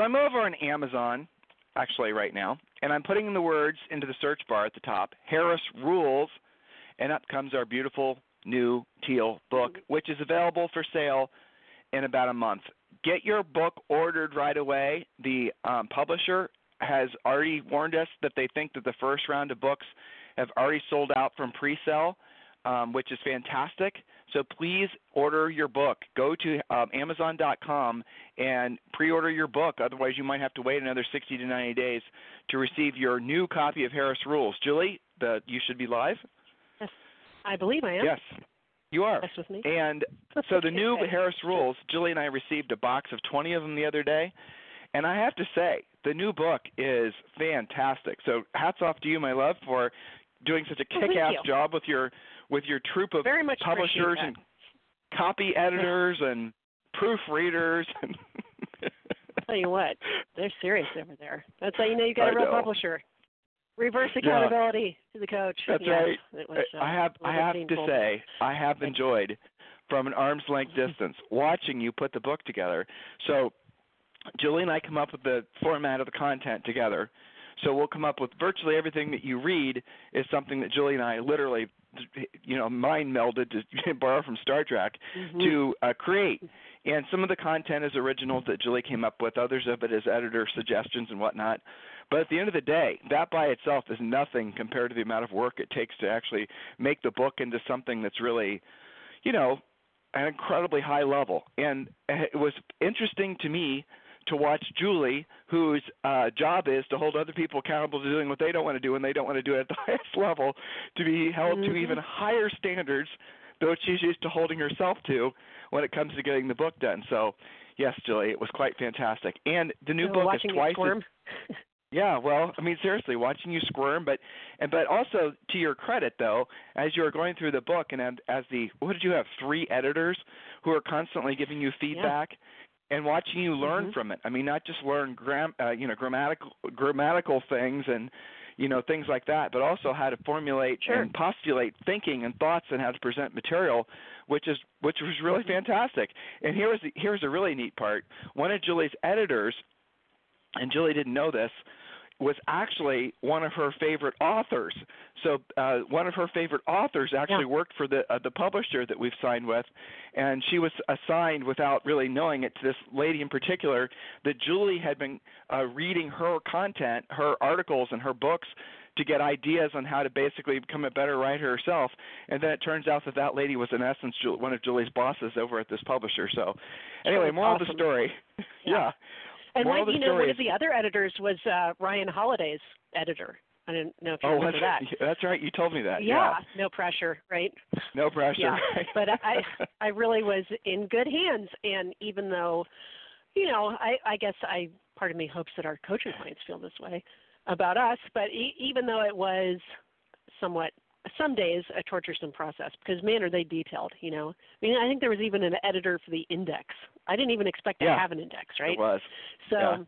So I'm over on Amazon, actually, right now, and I'm putting the words into the search bar at the top Harris Rules, and up comes our beautiful new teal book, which is available for sale in about a month. Get your book ordered right away. The um, publisher has already warned us that they think that the first round of books have already sold out from pre sale, um, which is fantastic. So please order your book. Go to um, Amazon.com and pre-order your book. Otherwise, you might have to wait another 60 to 90 days to receive your new copy of Harris Rules. Julie, the you should be live. Yes, I believe I am. Yes, you are. Yes, with me. And so the new Harris Rules, Julie and I received a box of 20 of them the other day. And I have to say, the new book is fantastic. So hats off to you, my love, for doing such a kick-ass job with your with your troop of Very much publishers and copy editors and proofreaders. And I'll tell you what, they're serious over there. That's how you know you got a real publisher. Reverse accountability to the coach. That's yes, right. Was, uh, I have I have painful. to say I have enjoyed from an arm's length distance watching you put the book together. So Julie and I come up with the format of the content together. So we'll come up with virtually everything that you read is something that Julie and I literally you know mind melded to borrow from Star Trek Mhm. to uh, create. And some of the content is original that Julie came up with. Others of it is editor suggestions and whatnot. But at the end of the day, that by itself is nothing compared to the amount of work it takes to actually make the book into something that's really, you know, an incredibly high level. And it was interesting to me to watch Julie, whose uh, job is to hold other people accountable to doing what they don't want to do, and they don't want to do it at the highest level, to be held to Mhm. even higher standards, than what she's used to holding herself to when it comes to getting the book done. So, yes, Julie, it was quite fantastic. And the new So book watching is twice. as- squirm. yeah, well, I mean seriously, watching you squirm, but and but also to your credit though, as you were going through the book and and as the what did you have three editors who are constantly giving you feedback and watching you learn Mhm. from it. I mean, not just learn gram uh, you know grammatical grammatical things and you know things like that, but also how to formulate Sure. and postulate thinking and thoughts and how to present material, which is which was really Mhm. fantastic. And here was the, here's a really neat part. One of Julie's editors and Julie didn't know this, was actually one of her favorite authors. So uh, one of her favorite authors actually Yeah. worked for the uh, the publisher that we've signed with, and she was assigned without really knowing it to this lady in particular that Julie had been uh, reading her content, her articles, and her books to get ideas on how to basically become a better writer herself. And then it turns out that that lady was in essence Ju- one of Julie's bosses over at this publisher. So anyway, That's moral of the awesome. story, yeah. And Moral like you know, one is- of the other editors was uh Ryan Holiday's editor. I didn't know if you Oh, remember that's, that. that's right. You told me that. yeah, no pressure, right? No pressure. Yeah, but I I really was in good hands, and even though, you know, I I guess I part of me hopes that our coaching clients feel this way about us, but e- even though it was somewhat some days a torturesome process because man are they detailed you know i mean i think there was even an editor for the index i didn't even expect to have an index right It was. so Yeah.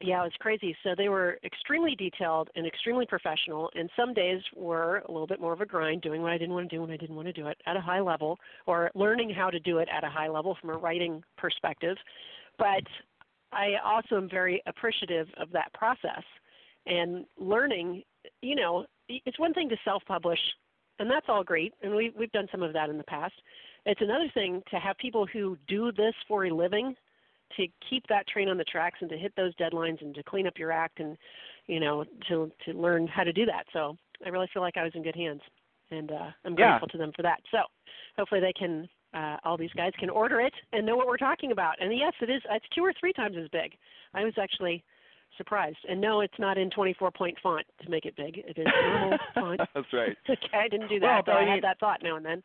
yeah, it was crazy. So they were extremely detailed and extremely professional, and some days were a little bit more of a grind, doing what I didn't want to do when I didn't want to do it at a high level, or learning how to do it at a high level from a writing perspective. But I also am very appreciative of that process and learning. You know, it's one thing to self-publish, and that's all great, and we we've done some of that in the past. It's another thing to have people who do this for a living to keep that train on the tracks and to hit those deadlines and to clean up your act and you know to to learn how to do that. So I really feel like I was in good hands, and uh, I'm Yeah. grateful to them for that. So hopefully they can uh, all these guys can order it and know what we're talking about. And yes, it is. It's two or three times as big. I was actually surprised. And no, it's not in 24 point font to make it big. It is normal font. That's right. okay, I didn't do Well, that, but though I I had that thought now and then.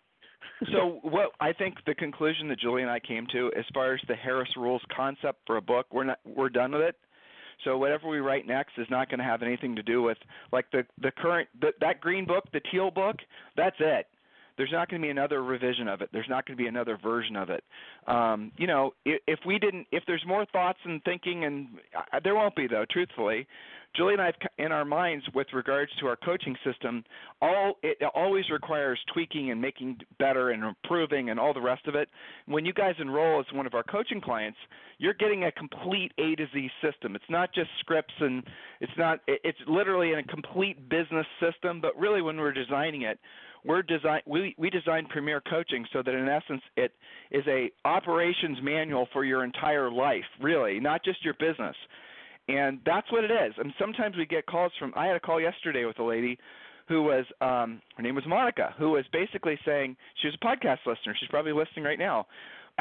so what I think the conclusion that Julie and I came to, as far as the Harris Rules concept for a book, we're not we're done with it. So whatever we write next is not going to have anything to do with like the the current the, that green book, the teal book. That's it. There's not going to be another revision of it. There's not going to be another version of it. Um, you know, if, if we didn't, if there's more thoughts and thinking, and uh, there won't be though, truthfully. Julie and I, have, in our minds, with regards to our coaching system, all it always requires tweaking and making better and improving and all the rest of it. When you guys enroll as one of our coaching clients, you're getting a complete A to Z system. It's not just scripts and it's not. It's literally a complete business system. But really, when we're designing it, we're design we we designed Premier Coaching so that in essence it is a operations manual for your entire life, really, not just your business. And that's what it is. And sometimes we get calls from I had a call yesterday with a lady who was um her name was Monica, who was basically saying she was a podcast listener. She's probably listening right now.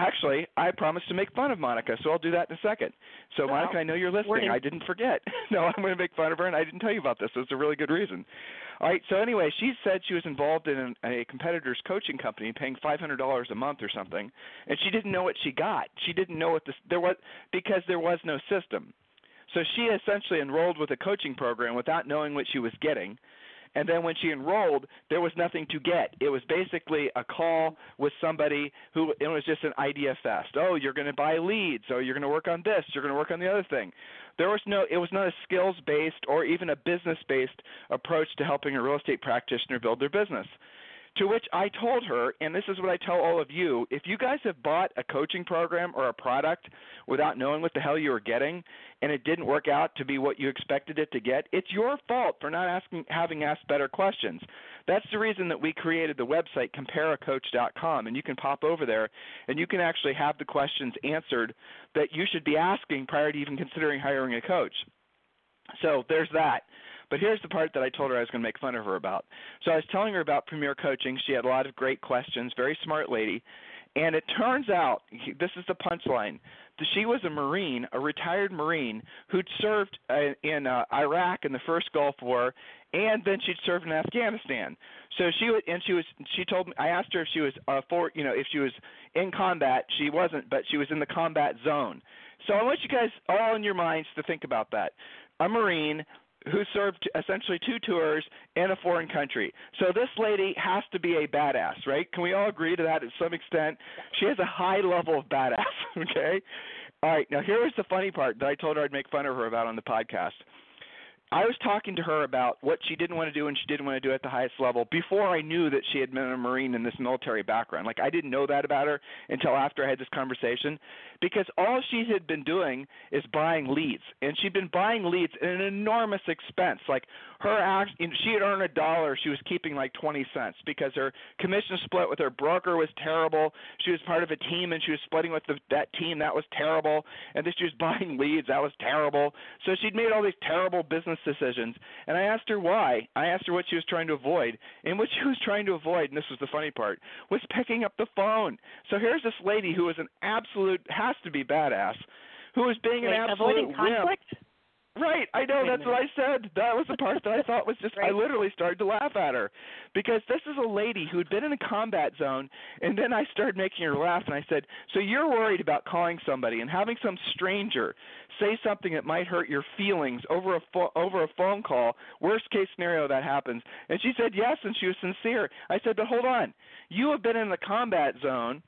Actually, I promised to make fun of Monica, so I'll do that in a second. So, oh, Monica, I know you're listening. I didn't forget. no, I'm going to make fun of her, and I didn't tell you about this. So it's a really good reason. All right. So anyway, she said she was involved in a competitor's coaching company, paying $500 a month or something, and she didn't know what she got. She didn't know what this there was because there was no system. So she essentially enrolled with a coaching program without knowing what she was getting. And then when she enrolled, there was nothing to get. It was basically a call with somebody who it was just an idea fest. Oh, you're going to buy leads. Oh, you're going to work on this. You're going to work on the other thing. There was no. It was not a skills based or even a business based approach to helping a real estate practitioner build their business. To which I told her, and this is what I tell all of you if you guys have bought a coaching program or a product without knowing what the hell you were getting and it didn't work out to be what you expected it to get, it's your fault for not asking having asked better questions. That's the reason that we created the website compareacoach.com and you can pop over there and you can actually have the questions answered that you should be asking prior to even considering hiring a coach. So there's that. But here's the part that I told her I was going to make fun of her about. So I was telling her about Premier Coaching. She had a lot of great questions, very smart lady. And it turns out, this is the punchline. That she was a Marine, a retired Marine who'd served uh, in uh, Iraq in the first Gulf War, and then she'd served in Afghanistan. So she was, and she was. She told me. I asked her if she was uh, for, you know, if she was in combat. She wasn't, but she was in the combat zone. So I want you guys all in your minds to think about that. A Marine who served essentially two tours in a foreign country. So this lady has to be a badass, right? Can we all agree to that to some extent? She has a high level of badass, okay? All right, now here's the funny part that I told her I'd make fun of her about on the podcast. I was talking to her about what she didn't want to do and she didn't want to do at the highest level before I knew that she had been a Marine in this military background. Like I didn't know that about her until after I had this conversation because all she had been doing is buying leads and she'd been buying leads at an enormous expense. Like her act, she had earned a dollar, she was keeping like 20 cents because her commission split with her broker was terrible. She was part of a team and she was splitting with the, that team that was terrible and then she was buying leads that was terrible. So she'd made all these terrible business decisions. And I asked her why. I asked her what she was trying to avoid. And what she was trying to avoid, and this was the funny part, was picking up the phone. So here's this lady who is an absolute, has to be badass, who was being Wait, an absolute avoiding conflict? wimp. Right, I know. That's what I said. That was the part that I thought was just. I literally started to laugh at her, because this is a lady who'd been in a combat zone, and then I started making her laugh, and I said, "So you're worried about calling somebody and having some stranger say something that might hurt your feelings over a fo- over a phone call? Worst case scenario that happens." And she said yes, and she was sincere. I said, "But hold on, you have been in the combat zone."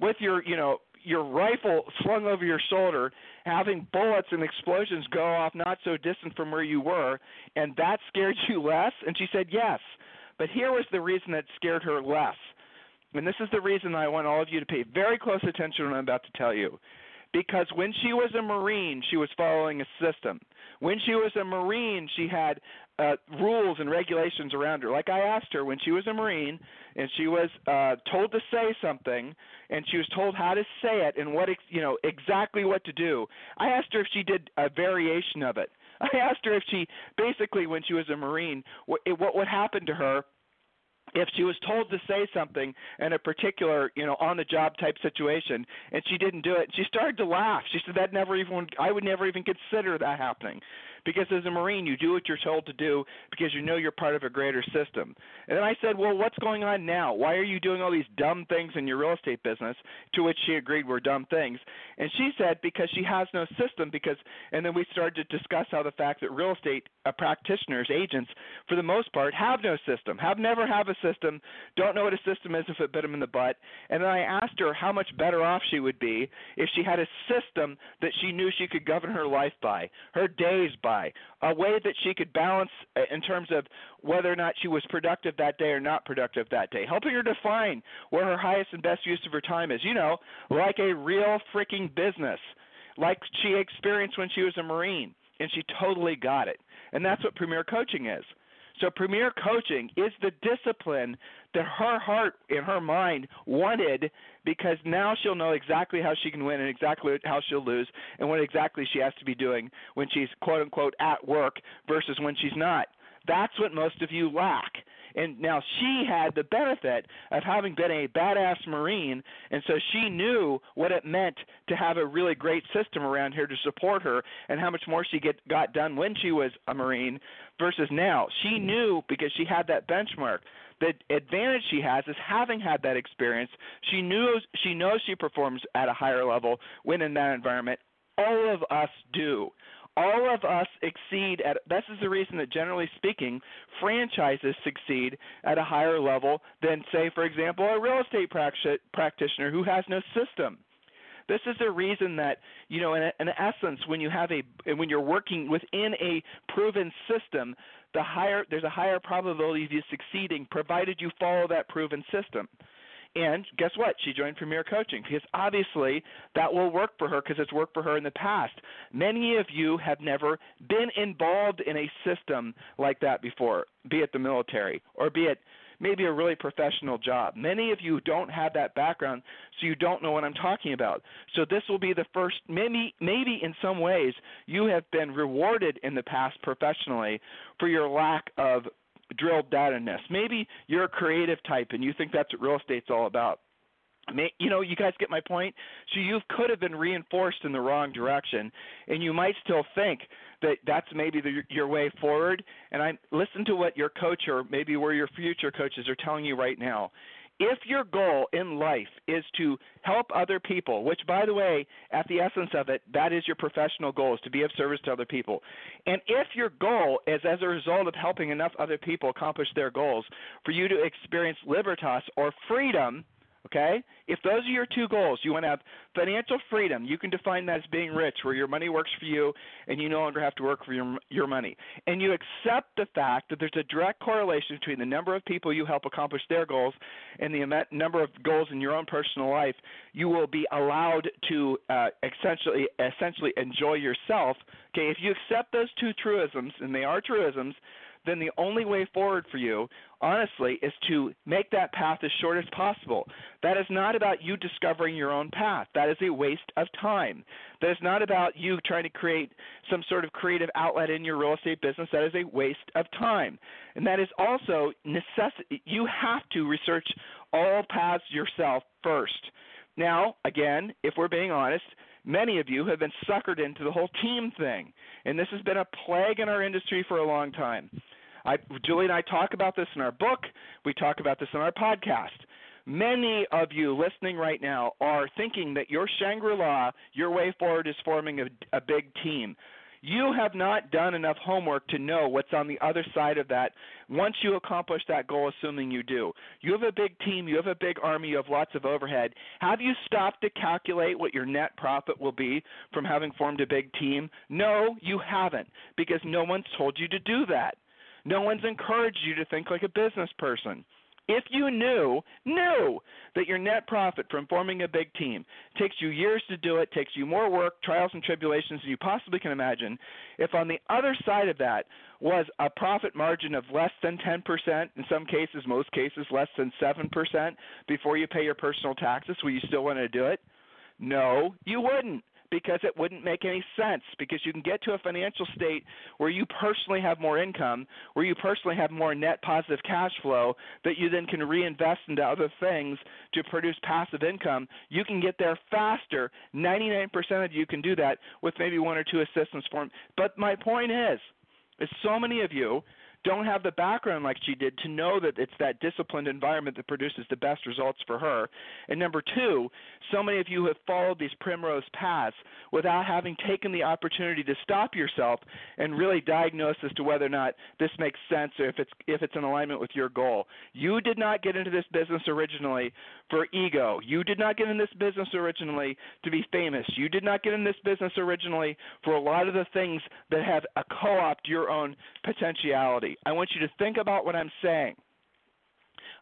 with your you know your rifle slung over your shoulder, having bullets and explosions go off not so distant from where you were, and that scared you less? And she said, Yes. But here was the reason that scared her less. And this is the reason I want all of you to pay very close attention to what I'm about to tell you. Because when she was a Marine, she was following a system. When she was a Marine, she had uh, rules and regulations around her. Like I asked her when she was a Marine and she was uh, told to say something, and she was told how to say it and what ex- you know exactly what to do. I asked her if she did a variation of it. I asked her if she basically when she was a Marine what, what would happen to her if she was told to say something in a particular, you know, on the job type situation and she didn't do it, she started to laugh. She said that never even I would never even consider that happening because as a Marine, you do what you're told to do because you know you're part of a greater system. And then I said, Well, what's going on now? Why are you doing all these dumb things in your real estate business? To which she agreed were dumb things. And she said, Because she has no system, because, and then we started to discuss how the fact that real estate uh, practitioners, agents, for the most part, have no system, have never have a system, don't know what a system is if it bit them in the butt. And then I asked her how much better off she would be if she had a system that she knew she could govern her life by, her days by a way that she could balance uh, in terms of whether or not she was productive that day or not productive that day, helping her define where her highest and best use of her time is. You know, like a real freaking business, like she experienced when she was a Marine, and she totally got it. And that's what Premier Coaching is. So, Premier Coaching is the discipline that her heart and her mind wanted because now she'll know exactly how she can win and exactly how she'll lose and what exactly she has to be doing when she's quote unquote at work versus when she's not. That's what most of you lack. And now she had the benefit of having been a badass Marine, and so she knew what it meant to have a really great system around here to support her and how much more she get got done when she was a Marine versus now. She knew because she had that benchmark the advantage she has is having had that experience. She knows she knows she performs at a higher level when in that environment. All of us do. All of us exceed at this is the reason that generally speaking franchises succeed at a higher level than say for example a real estate practitioner who has no system. This is the reason that you know, in, in essence, when you have a when you're working within a proven system, the higher there's a higher probability of you succeeding, provided you follow that proven system. And guess what? She joined Premier Coaching because obviously that will work for her because it's worked for her in the past. Many of you have never been involved in a system like that before, be it the military or be it maybe a really professional job. Many of you don't have that background, so you don't know what I'm talking about. So this will be the first maybe maybe in some ways you have been rewarded in the past professionally for your lack of drilled down-ness. Maybe you're a creative type and you think that's what real estate's all about you know, you guys get my point. So you could have been reinforced in the wrong direction, and you might still think that that's maybe the, your way forward. And I listen to what your coach or maybe where your future coaches are telling you right now. If your goal in life is to help other people, which by the way, at the essence of it, that is your professional goal is to be of service to other people. And if your goal is as a result of helping enough other people accomplish their goals for you to experience libertas or freedom, Okay? If those are your two goals, you want to have financial freedom. You can define that as being rich, where your money works for you and you no longer have to work for your your money. And you accept the fact that there's a direct correlation between the number of people you help accomplish their goals and the number of goals in your own personal life. You will be allowed to uh, essentially essentially enjoy yourself. Okay? If you accept those two truisms, and they are truisms, then the only way forward for you, honestly, is to make that path as short as possible. That is not about you discovering your own path. That is a waste of time. That is not about you trying to create some sort of creative outlet in your real estate business. That is a waste of time. And that is also necessity. You have to research all paths yourself first. Now, again, if we're being honest, many of you have been suckered into the whole team thing. And this has been a plague in our industry for a long time. I, Julie and I talk about this in our book. We talk about this in our podcast. Many of you listening right now are thinking that your Shangri La, your way forward, is forming a, a big team. You have not done enough homework to know what's on the other side of that once you accomplish that goal, assuming you do. You have a big team, you have a big army, you have lots of overhead. Have you stopped to calculate what your net profit will be from having formed a big team? No, you haven't, because no one's told you to do that. No one's encouraged you to think like a business person. If you knew, knew that your net profit from forming a big team takes you years to do it, takes you more work, trials and tribulations than you possibly can imagine, if on the other side of that was a profit margin of less than 10%, in some cases, most cases, less than 7% before you pay your personal taxes, would you still want to do it? No, you wouldn't because it wouldn't make any sense because you can get to a financial state where you personally have more income, where you personally have more net positive cash flow that you then can reinvest into other things to produce passive income. You can get there faster. 99% of you can do that with maybe one or two assistance forms. But my point is, is so many of you don't have the background like she did to know that it's that disciplined environment that produces the best results for her. And number two, so many of you have followed these primrose paths without having taken the opportunity to stop yourself and really diagnose as to whether or not this makes sense or if it's if it's in alignment with your goal. You did not get into this business originally for ego. You did not get in this business originally to be famous. You did not get in this business originally for a lot of the things that have co-opted your own potentiality. I want you to think about what I'm saying.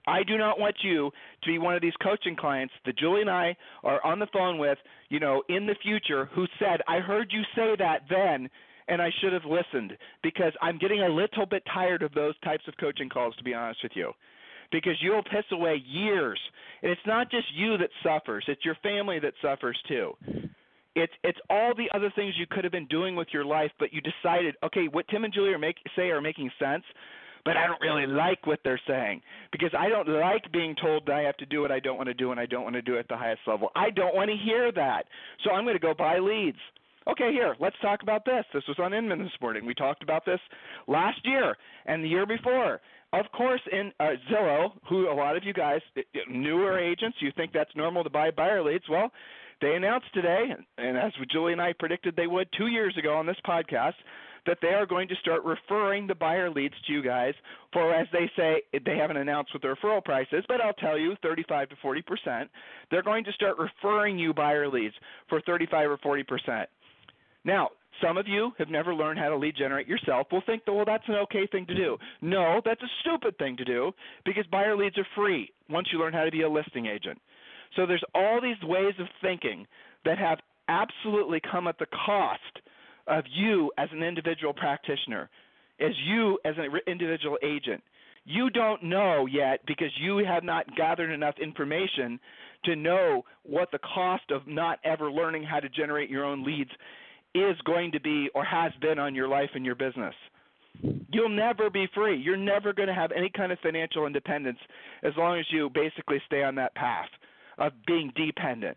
I do not want you to be one of these coaching clients that Julie and I are on the phone with, you know, in the future who said, I heard you say that then and I should have listened because I'm getting a little bit tired of those types of coaching calls to be honest with you. Because you'll piss away years. And it's not just you that suffers, it's your family that suffers too. It's it's all the other things you could have been doing with your life, but you decided, okay, what Tim and Julie are make say are making sense, but I don't really like what they're saying because I don't like being told that I have to do what I don't want to do and I don't want to do it at the highest level. I don't want to hear that. So I'm going to go buy leads. Okay, here, let's talk about this. This was on Inman this morning. We talked about this last year and the year before. Of course, in uh, Zillow, who a lot of you guys, newer agents, you think that's normal to buy buyer leads. Well, they announced today, and as Julie and I predicted they would two years ago on this podcast, that they are going to start referring the buyer leads to you guys for, as they say, they haven't announced what the referral price is, but I'll tell you, 35 to 40 percent. They're going to start referring you buyer leads for 35 or 40 percent. Now, some of you have never learned how to lead generate yourself. Will think, that, well, that's an okay thing to do. No, that's a stupid thing to do because buyer leads are free once you learn how to be a listing agent. So there's all these ways of thinking that have absolutely come at the cost of you as an individual practitioner, as you as an individual agent. You don't know yet because you have not gathered enough information to know what the cost of not ever learning how to generate your own leads is going to be or has been on your life and your business. You'll never be free. You're never going to have any kind of financial independence as long as you basically stay on that path of being dependent.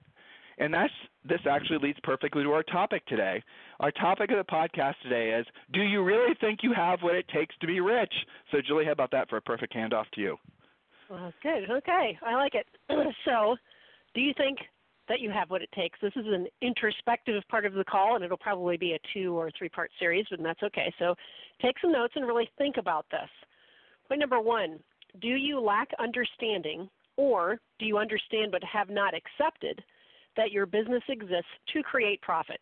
And that's this actually leads perfectly to our topic today. Our topic of the podcast today is Do you really think you have what it takes to be rich? So Julie, how about that for a perfect handoff to you? Well, good. Okay. I like it. so do you think that you have what it takes? This is an introspective part of the call and it'll probably be a two or three part series, but that's okay. So take some notes and really think about this. Point number one, do you lack understanding or do you understand but have not accepted that your business exists to create profit?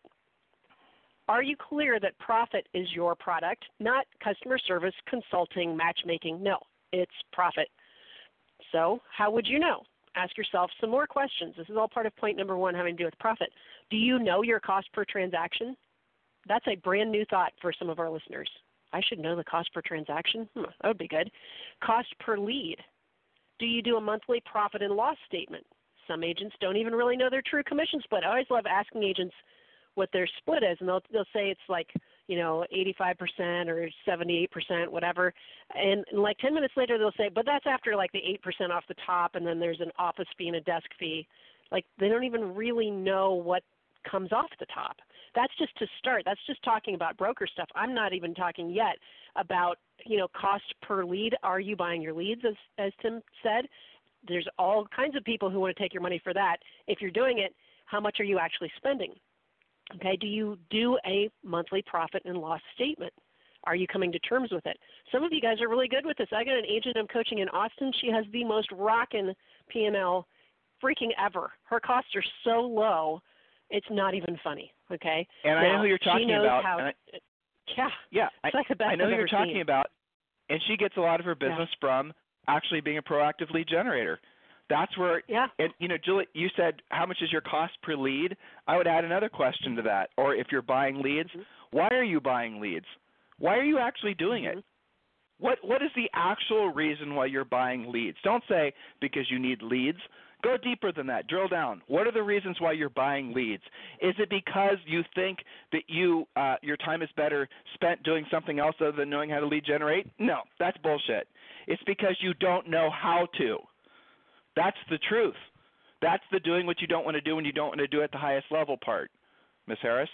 Are you clear that profit is your product, not customer service, consulting, matchmaking? No, it's profit. So, how would you know? Ask yourself some more questions. This is all part of point number one having to do with profit. Do you know your cost per transaction? That's a brand new thought for some of our listeners. I should know the cost per transaction. Hmm, that would be good. Cost per lead. Do you do a monthly profit and loss statement? Some agents don't even really know their true commission split. I always love asking agents what their split is, and they'll they'll say it's like you know 85% or 78%, whatever. And, and like 10 minutes later, they'll say, but that's after like the 8% off the top, and then there's an office fee and a desk fee. Like they don't even really know what comes off the top. That's just to start. That's just talking about broker stuff. I'm not even talking yet about you know cost per lead. Are you buying your leads as as Tim said? There's all kinds of people who want to take your money for that. If you're doing it, how much are you actually spending? Okay, do you do a monthly profit and loss statement? Are you coming to terms with it? Some of you guys are really good with this. I got an agent I'm coaching in Austin. She has the most rockin' P&L freaking ever. Her costs are so low, it's not even funny. Okay. And now, I know who you're talking about. How, yeah. Yeah. It's like the best I know I've you're talking seen. about, and she gets a lot of her business Yeah. from actually being a proactive lead generator. That's where Yeah. and you know, Julie, you said how much is your cost per lead? I would add another question to that. Or if you're buying leads, Mhm. why are you buying leads? Why are you actually doing Mhm. it? What what is the actual reason why you're buying leads? Don't say because you need leads. Go deeper than that. Drill down. What are the reasons why you're buying leads? Is it because you think that you uh, your time is better spent doing something else other than knowing how to lead generate? No, that's bullshit. It's because you don't know how to. That's the truth. That's the doing what you don't want to do when you don't want to do it at the highest level part. Miss Harris?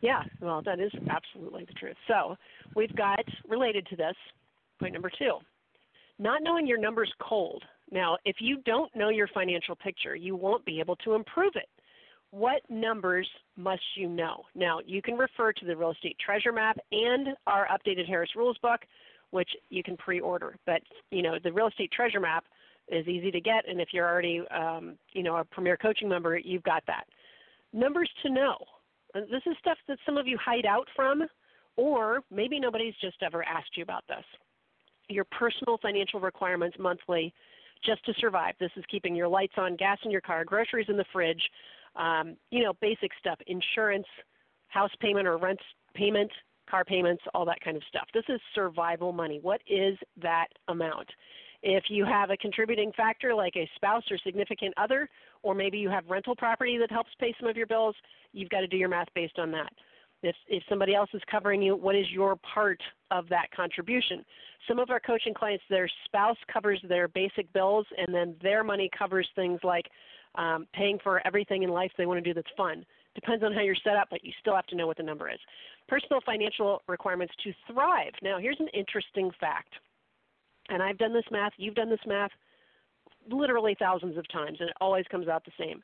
Yeah, well, that is absolutely the truth. So we've got related to this point number two not knowing your numbers cold. Now, if you don't know your financial picture, you won't be able to improve it. What numbers must you know? Now, you can refer to the real estate treasure map and our updated Harris Rules book, which you can pre-order. But you know, the real estate treasure map is easy to get, and if you're already um, you know a premier coaching member, you've got that. Numbers to know. This is stuff that some of you hide out from, or maybe nobody's just ever asked you about this. Your personal financial requirements monthly just to survive. This is keeping your lights on, gas in your car, groceries in the fridge, um, you know, basic stuff, insurance, house payment or rent payment, car payments, all that kind of stuff. This is survival money. What is that amount? If you have a contributing factor like a spouse or significant other, or maybe you have rental property that helps pay some of your bills, you've got to do your math based on that. If, if somebody else is covering you, what is your part of that contribution? Some of our coaching clients, their spouse covers their basic bills, and then their money covers things like um, paying for everything in life they want to do that's fun. Depends on how you're set up, but you still have to know what the number is. Personal financial requirements to thrive. Now, here's an interesting fact and I've done this math, you've done this math literally thousands of times, and it always comes out the same.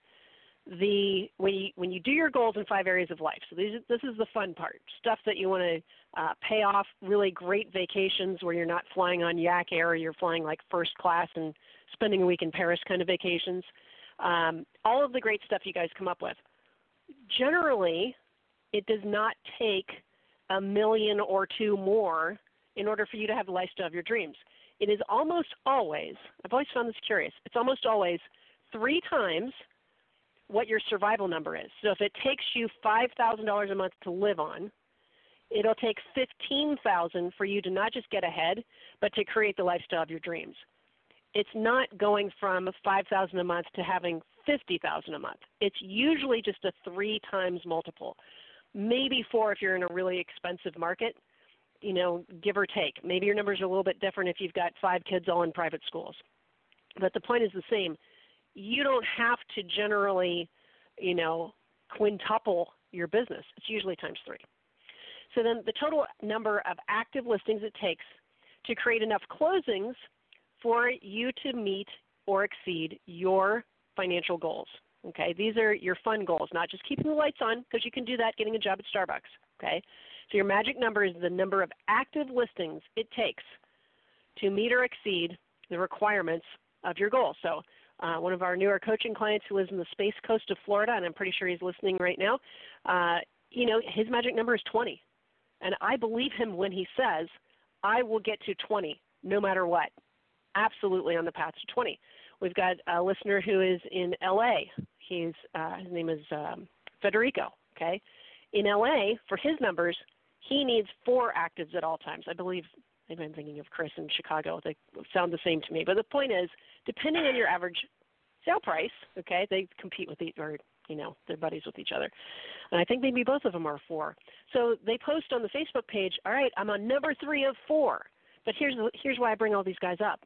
The when you when you do your goals in five areas of life, so these, this is the fun part, stuff that you want to uh, pay off. Really great vacations where you're not flying on Yak Air, you're flying like first class and spending a week in Paris kind of vacations. Um, all of the great stuff you guys come up with. Generally, it does not take a million or two more in order for you to have the lifestyle of your dreams it is almost always, I've always found this curious, it's almost always three times what your survival number is. So if it takes you $5,000 a month to live on, it'll take 15,000 for you to not just get ahead, but to create the lifestyle of your dreams. It's not going from 5,000 a month to having 50,000 a month. It's usually just a 3 times multiple. Maybe 4 if you're in a really expensive market, you know, give or take. Maybe your numbers are a little bit different if you've got five kids all in private schools. But the point is the same. You don't have to generally, you know, quintuple your business. It's usually times three. So then the total number of active listings it takes to create enough closings for you to meet or exceed your financial goals. Okay, these are your fun goals, not just keeping the lights on because you can do that getting a job at Starbucks. Okay, so your magic number is the number of active listings it takes to meet or exceed the requirements of your goal. So uh, one of our newer coaching clients who lives in the space coast of Florida, and I'm pretty sure he's listening right now, uh, you know, his magic number is 20. And I believe him when he says, I will get to 20 no matter what. Absolutely on the path to 20. We've got a listener who is in LA. He's uh, his name is um, Federico. Okay, in LA for his numbers, he needs four actives at all times. I believe maybe I'm thinking of Chris in Chicago. They sound the same to me. But the point is, depending on your average sale price, okay, they compete with each or you know they're buddies with each other, and I think maybe both of them are four. So they post on the Facebook page, all right, I'm on number three of four. But here's here's why I bring all these guys up.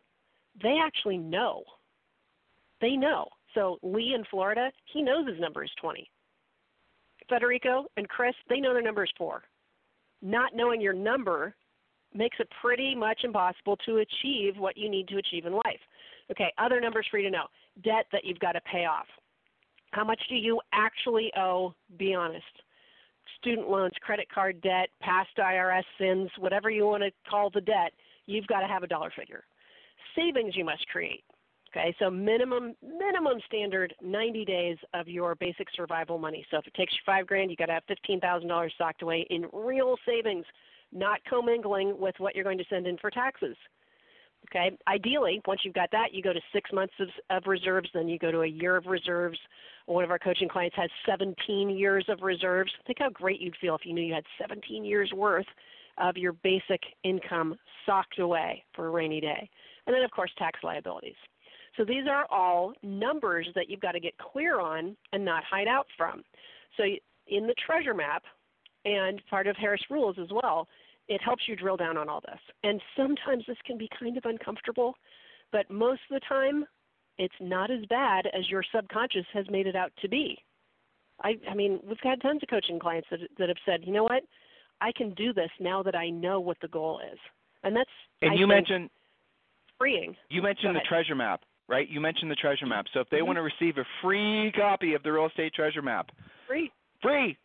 They actually know. They know. So Lee in Florida, he knows his number is 20. Federico and Chris, they know their number is four not knowing your number makes it pretty much impossible to achieve what you need to achieve in life. Okay, other numbers for you to know debt that you've got to pay off. How much do you actually owe? Be honest. Student loans, credit card debt, past IRS sins, whatever you want to call the debt, you've got to have a dollar figure. Savings you must create. Okay, so minimum minimum standard 90 days of your basic survival money. So if it takes you five grand, you got to have $15,000 socked away in real savings, not commingling with what you're going to send in for taxes. Okay, ideally, once you've got that, you go to six months of, of reserves, then you go to a year of reserves. One of our coaching clients has 17 years of reserves. Think how great you'd feel if you knew you had 17 years worth of your basic income socked away for a rainy day. And then, of course, tax liabilities. So these are all numbers that you've got to get clear on and not hide out from. So in the treasure map, and part of Harris Rules as well, it helps you drill down on all this. And sometimes this can be kind of uncomfortable, but most of the time, it's not as bad as your subconscious has made it out to be. I, I mean, we've had tons of coaching clients that, that have said, you know what, I can do this now that I know what the goal is, and that's. And I you mentioned freeing. You mentioned the treasure map, right? You mentioned the treasure map. So if they mm-hmm. want to receive a free copy of the real estate treasure map, free, free,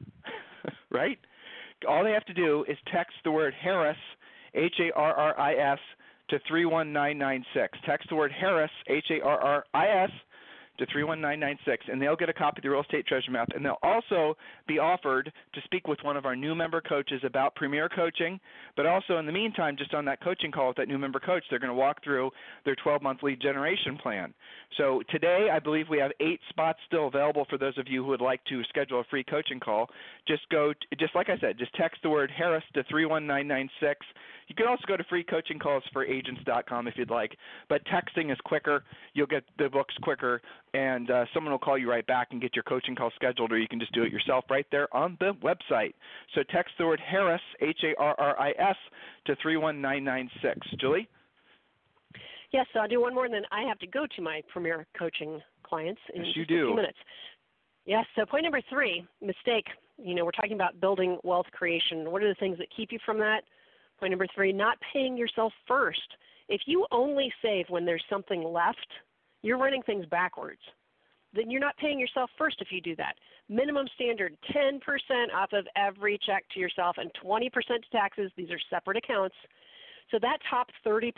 right? All they have to do is text the word Harris, H A R R I S, to 31996. Text the word Harris, H A R R I S, to 31996 and they'll get a copy of the real estate treasure map and they'll also be offered to speak with one of our new member coaches about premier coaching. But also in the meantime just on that coaching call with that new member coach they're going to walk through their 12 month lead generation plan. So today i believe we have eight spots still available for those of you who would like to schedule a free coaching call. Just go just like i said just text the word harris to 31996 you can also go to freecoachingcallsforagents.com if you'd like, but texting is quicker. You'll get the books quicker, and uh, someone will call you right back and get your coaching call scheduled, or you can just do it yourself right there on the website. So text the word Harris, H A R R I S, to 31996. Julie? Yes, so I'll do one more, and then I have to go to my premier coaching clients in yes, you do. a few minutes. Yes, so point number three, mistake. You know, we're talking about building wealth creation. What are the things that keep you from that? Point number three, not paying yourself first. If you only save when there's something left, you're running things backwards. Then you're not paying yourself first if you do that. Minimum standard 10% off of every check to yourself and 20% to taxes. These are separate accounts. So that top 30%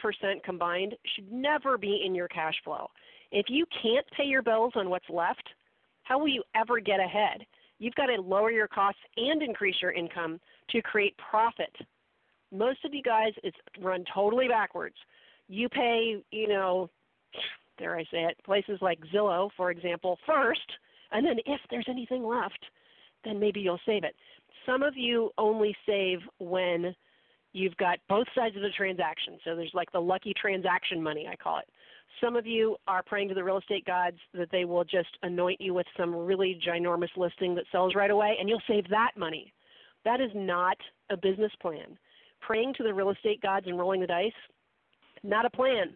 combined should never be in your cash flow. If you can't pay your bills on what's left, how will you ever get ahead? You've got to lower your costs and increase your income to create profit most of you guys, it's run totally backwards. You pay, you know, dare I say it, places like Zillow, for example, first, and then if there's anything left, then maybe you'll save it. Some of you only save when you've got both sides of the transaction. So there's like the lucky transaction money, I call it. Some of you are praying to the real estate gods that they will just anoint you with some really ginormous listing that sells right away, and you'll save that money. That is not a business plan praying to the real estate gods and rolling the dice, not a plan.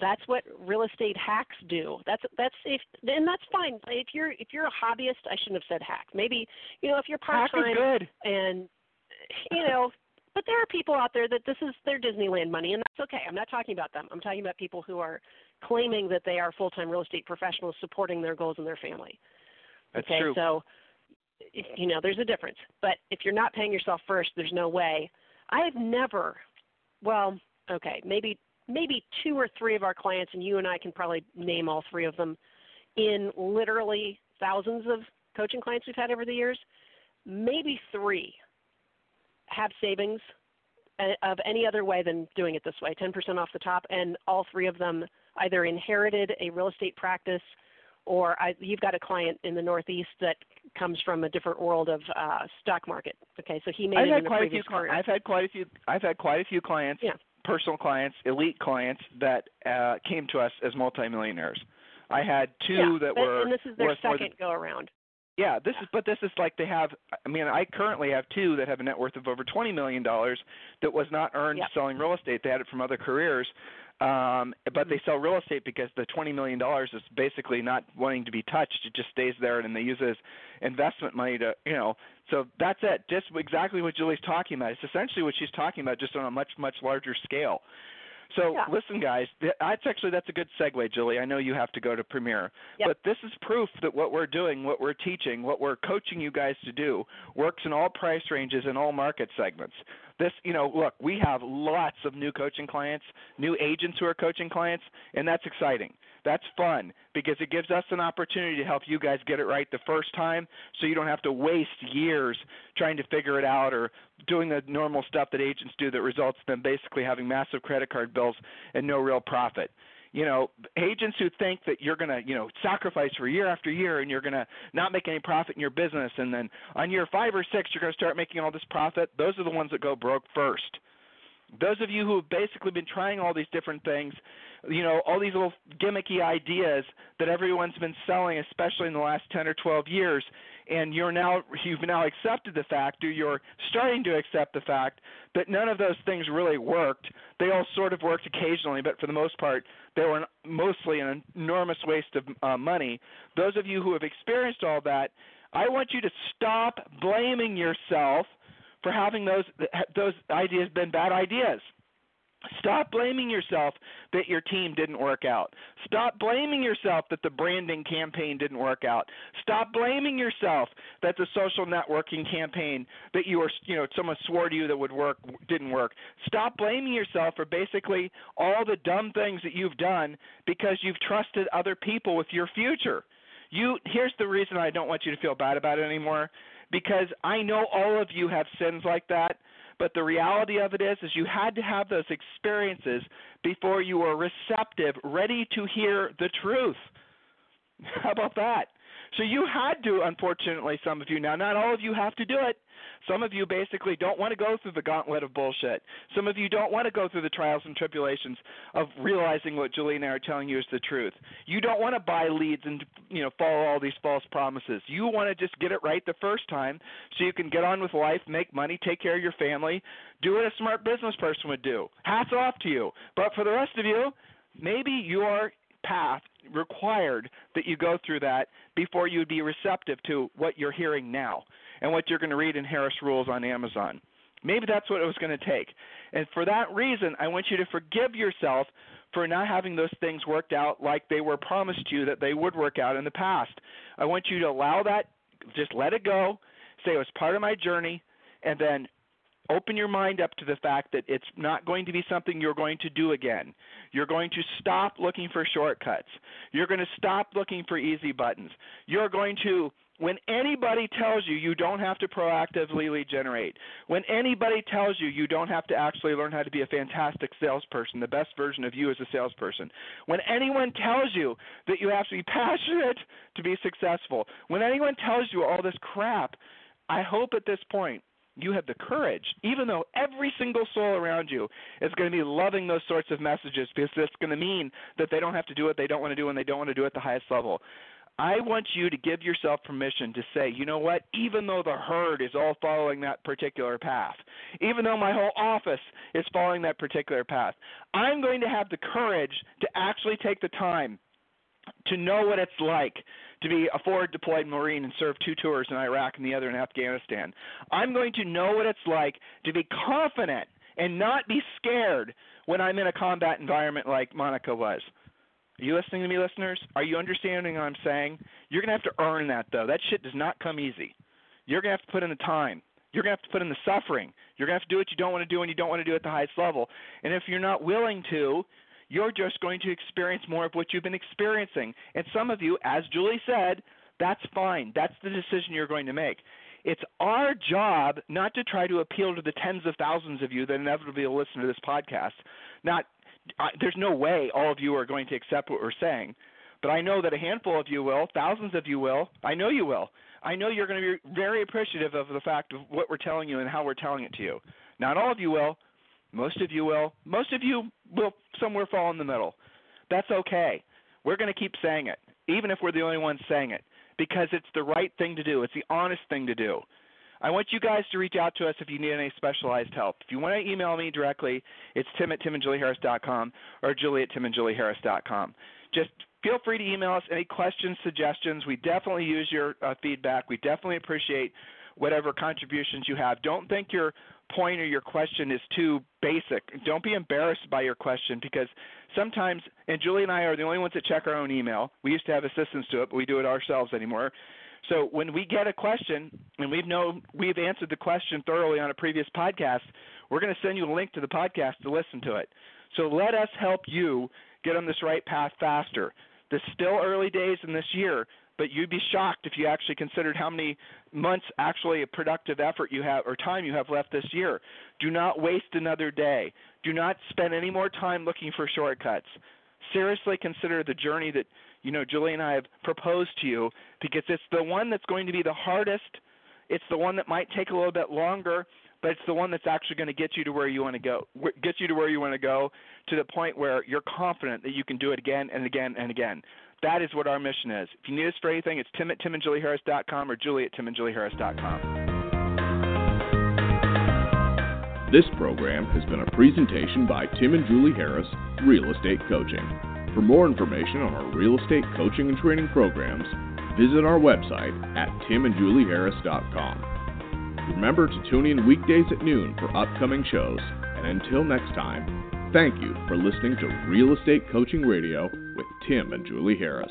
That's what real estate hacks do. That's that's if and that's fine. If you're if you're a hobbyist, I shouldn't have said hack. Maybe you know if you're part time and you know, but there are people out there that this is their Disneyland money, and that's okay. I'm not talking about them. I'm talking about people who are claiming that they are full time real estate professionals supporting their goals and their family. That's okay, true. so you know there's a difference. But if you're not paying yourself first, there's no way I have never, well, okay, maybe maybe two or three of our clients, and you and I can probably name all three of them, in literally thousands of coaching clients we've had over the years, maybe three have savings uh, of any other way than doing it this way 10% off the top, and all three of them either inherited a real estate practice or I, you've got a client in the Northeast that comes from a different world of uh, stock market. Okay, so he made I've it had in quite a few. Career. I've had quite a few. I've had quite a few clients, yeah. personal clients, elite clients that uh, came to us as multimillionaires. I had two yeah, that were and this is their second than, go around. Yeah, this is but this is like they have I mean I currently have two that have a net worth of over 20 million dollars that was not earned yep. selling real estate. They had it from other careers um, but they sell real estate because the twenty million dollars is basically not wanting to be touched. It just stays there, and they use it as investment money to, you know. So that's it. Just exactly what Julie's talking about. It's essentially what she's talking about, just on a much much larger scale. So yeah. listen, guys, that's actually that's a good segue, Julie. I know you have to go to Premier, yep. but this is proof that what we're doing, what we're teaching, what we're coaching you guys to do, works in all price ranges and all market segments. This, you know, look, we have lots of new coaching clients, new agents who are coaching clients, and that's exciting. That's fun because it gives us an opportunity to help you guys get it right the first time so you don't have to waste years trying to figure it out or doing the normal stuff that agents do that results in them basically having massive credit card bills and no real profit you know, agents who think that you're going to, you know, sacrifice for year after year and you're going to not make any profit in your business and then on year 5 or 6 you're going to start making all this profit, those are the ones that go broke first. Those of you who have basically been trying all these different things, you know, all these little gimmicky ideas that everyone's been selling, especially in the last 10 or 12 years, and you're now you've now accepted the fact, or you're starting to accept the fact that none of those things really worked. They all sort of worked occasionally, but for the most part, they were mostly an enormous waste of uh, money. Those of you who have experienced all that, I want you to stop blaming yourself for having those those ideas been bad ideas. Stop blaming yourself that your team didn't work out. Stop blaming yourself that the branding campaign didn't work out. Stop blaming yourself that the social networking campaign that you were, you know, someone swore to you that would work didn't work. Stop blaming yourself for basically all the dumb things that you've done because you've trusted other people with your future. You here's the reason I don't want you to feel bad about it anymore because I know all of you have sins like that. But the reality of it is, is you had to have those experiences before you were receptive, ready to hear the truth. How about that? So you had to, unfortunately, some of you. Now, not all of you have to do it. Some of you basically don't want to go through the gauntlet of bullshit. Some of you don't want to go through the trials and tribulations of realizing what Julie and I are telling you is the truth. You don't want to buy leads and you know follow all these false promises. You want to just get it right the first time so you can get on with life, make money, take care of your family, do what a smart business person would do. Hats off to you. But for the rest of you, maybe your path required that you go through that before you'd be receptive to what you're hearing now and what you're going to read in Harris Rules on Amazon. Maybe that's what it was going to take. And for that reason, I want you to forgive yourself for not having those things worked out like they were promised you that they would work out in the past. I want you to allow that, just let it go, say it was part of my journey, and then open your mind up to the fact that it's not going to be something you're going to do again. You're going to stop looking for shortcuts. You're going to stop looking for easy buttons. You're going to when anybody tells you you don't have to proactively lead generate, when anybody tells you you don't have to actually learn how to be a fantastic salesperson, the best version of you as a salesperson, when anyone tells you that you have to be passionate to be successful, when anyone tells you all this crap, I hope at this point you have the courage, even though every single soul around you is going to be loving those sorts of messages because it's going to mean that they don't have to do what they don't want to do and they don't want to do it at the highest level. I want you to give yourself permission to say, you know what, even though the herd is all following that particular path, even though my whole office is following that particular path, I'm going to have the courage to actually take the time to know what it's like to be a forward deployed Marine and serve two tours in Iraq and the other in Afghanistan. I'm going to know what it's like to be confident and not be scared when I'm in a combat environment like Monica was. Are you listening to me, listeners? Are you understanding what I'm saying? You're going to have to earn that, though. That shit does not come easy. You're going to have to put in the time. You're going to have to put in the suffering. You're going to have to do what you don't want to do and you don't want to do at the highest level. And if you're not willing to, you're just going to experience more of what you've been experiencing. And some of you, as Julie said, that's fine. That's the decision you're going to make. It's our job not to try to appeal to the tens of thousands of you that inevitably will listen to this podcast, not I, there's no way all of you are going to accept what we're saying, but I know that a handful of you will, thousands of you will. I know you will. I know you're going to be very appreciative of the fact of what we're telling you and how we're telling it to you. Not all of you will. Most of you will. Most of you will somewhere fall in the middle. That's okay. We're going to keep saying it, even if we're the only ones saying it, because it's the right thing to do. It's the honest thing to do. I want you guys to reach out to us if you need any specialized help. If you want to email me directly, it's tim at timandjulieharris.com or julie at timandjulieharris.com. Just feel free to email us any questions, suggestions. We definitely use your uh, feedback. We definitely appreciate whatever contributions you have. Don't think your point or your question is too basic. Don't be embarrassed by your question because sometimes, and Julie and I are the only ones that check our own email. We used to have assistants do it, but we do it ourselves anymore. So when we get a question and we've know we've answered the question thoroughly on a previous podcast, we're going to send you a link to the podcast to listen to it. So let us help you get on this right path faster. There's still early days in this year, but you'd be shocked if you actually considered how many months actually of productive effort you have or time you have left this year. Do not waste another day. Do not spend any more time looking for shortcuts. Seriously consider the journey that you know Julie and I have proposed to you because it's the one that's going to be the hardest It's the one that might take a little bit longer, but it's the one that's actually going to get you to where you want to go. Get you to where you want to go to the point where you're confident that you can do it again and again and again. That is what our mission is. If you need us for anything, it's tim at timandjulieharris.com or julie at timandjulieharris.com. This program has been a presentation by Tim and Julie Harris, Real Estate Coaching. For more information on our real estate coaching and training programs, visit our website at timandjulieharris.com. Remember to tune in weekdays at noon for upcoming shows, and until next time, thank you for listening to Real Estate Coaching Radio with Tim and Julie Harris.